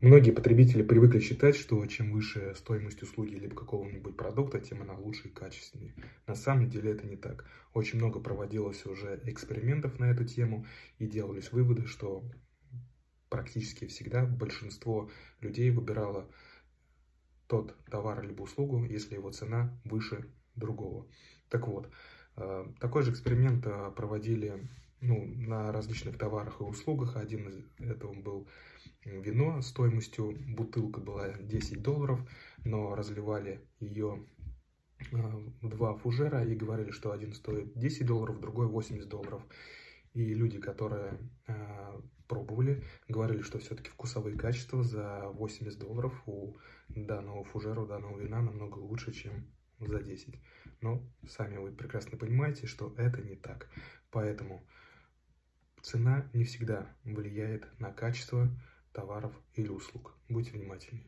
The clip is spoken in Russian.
Многие потребители привыкли считать, что чем выше стоимость услуги либо какого-нибудь продукта, тем она лучше и качественнее. На самом деле это не так. Очень много проводилось уже экспериментов на эту тему и делались выводы, что практически всегда большинство людей выбирало тот товар либо услугу, если его цена выше другого. Так вот, э, такой же эксперимент э, проводили ну, на различных товарах и услугах. Один из этого был вино стоимостью, бутылка была 10 долларов, но разливали ее а, два фужера и говорили, что один стоит 10 долларов, другой 80 долларов. И люди, которые э, пробовали, говорили, что все-таки вкусовые качества за 80 долларов у данного фужера, у данного вина намного лучше, чем за 10. Но сами вы прекрасно понимаете, что это не так. Поэтому цена не всегда влияет на качество товаров или услуг. Будьте внимательны.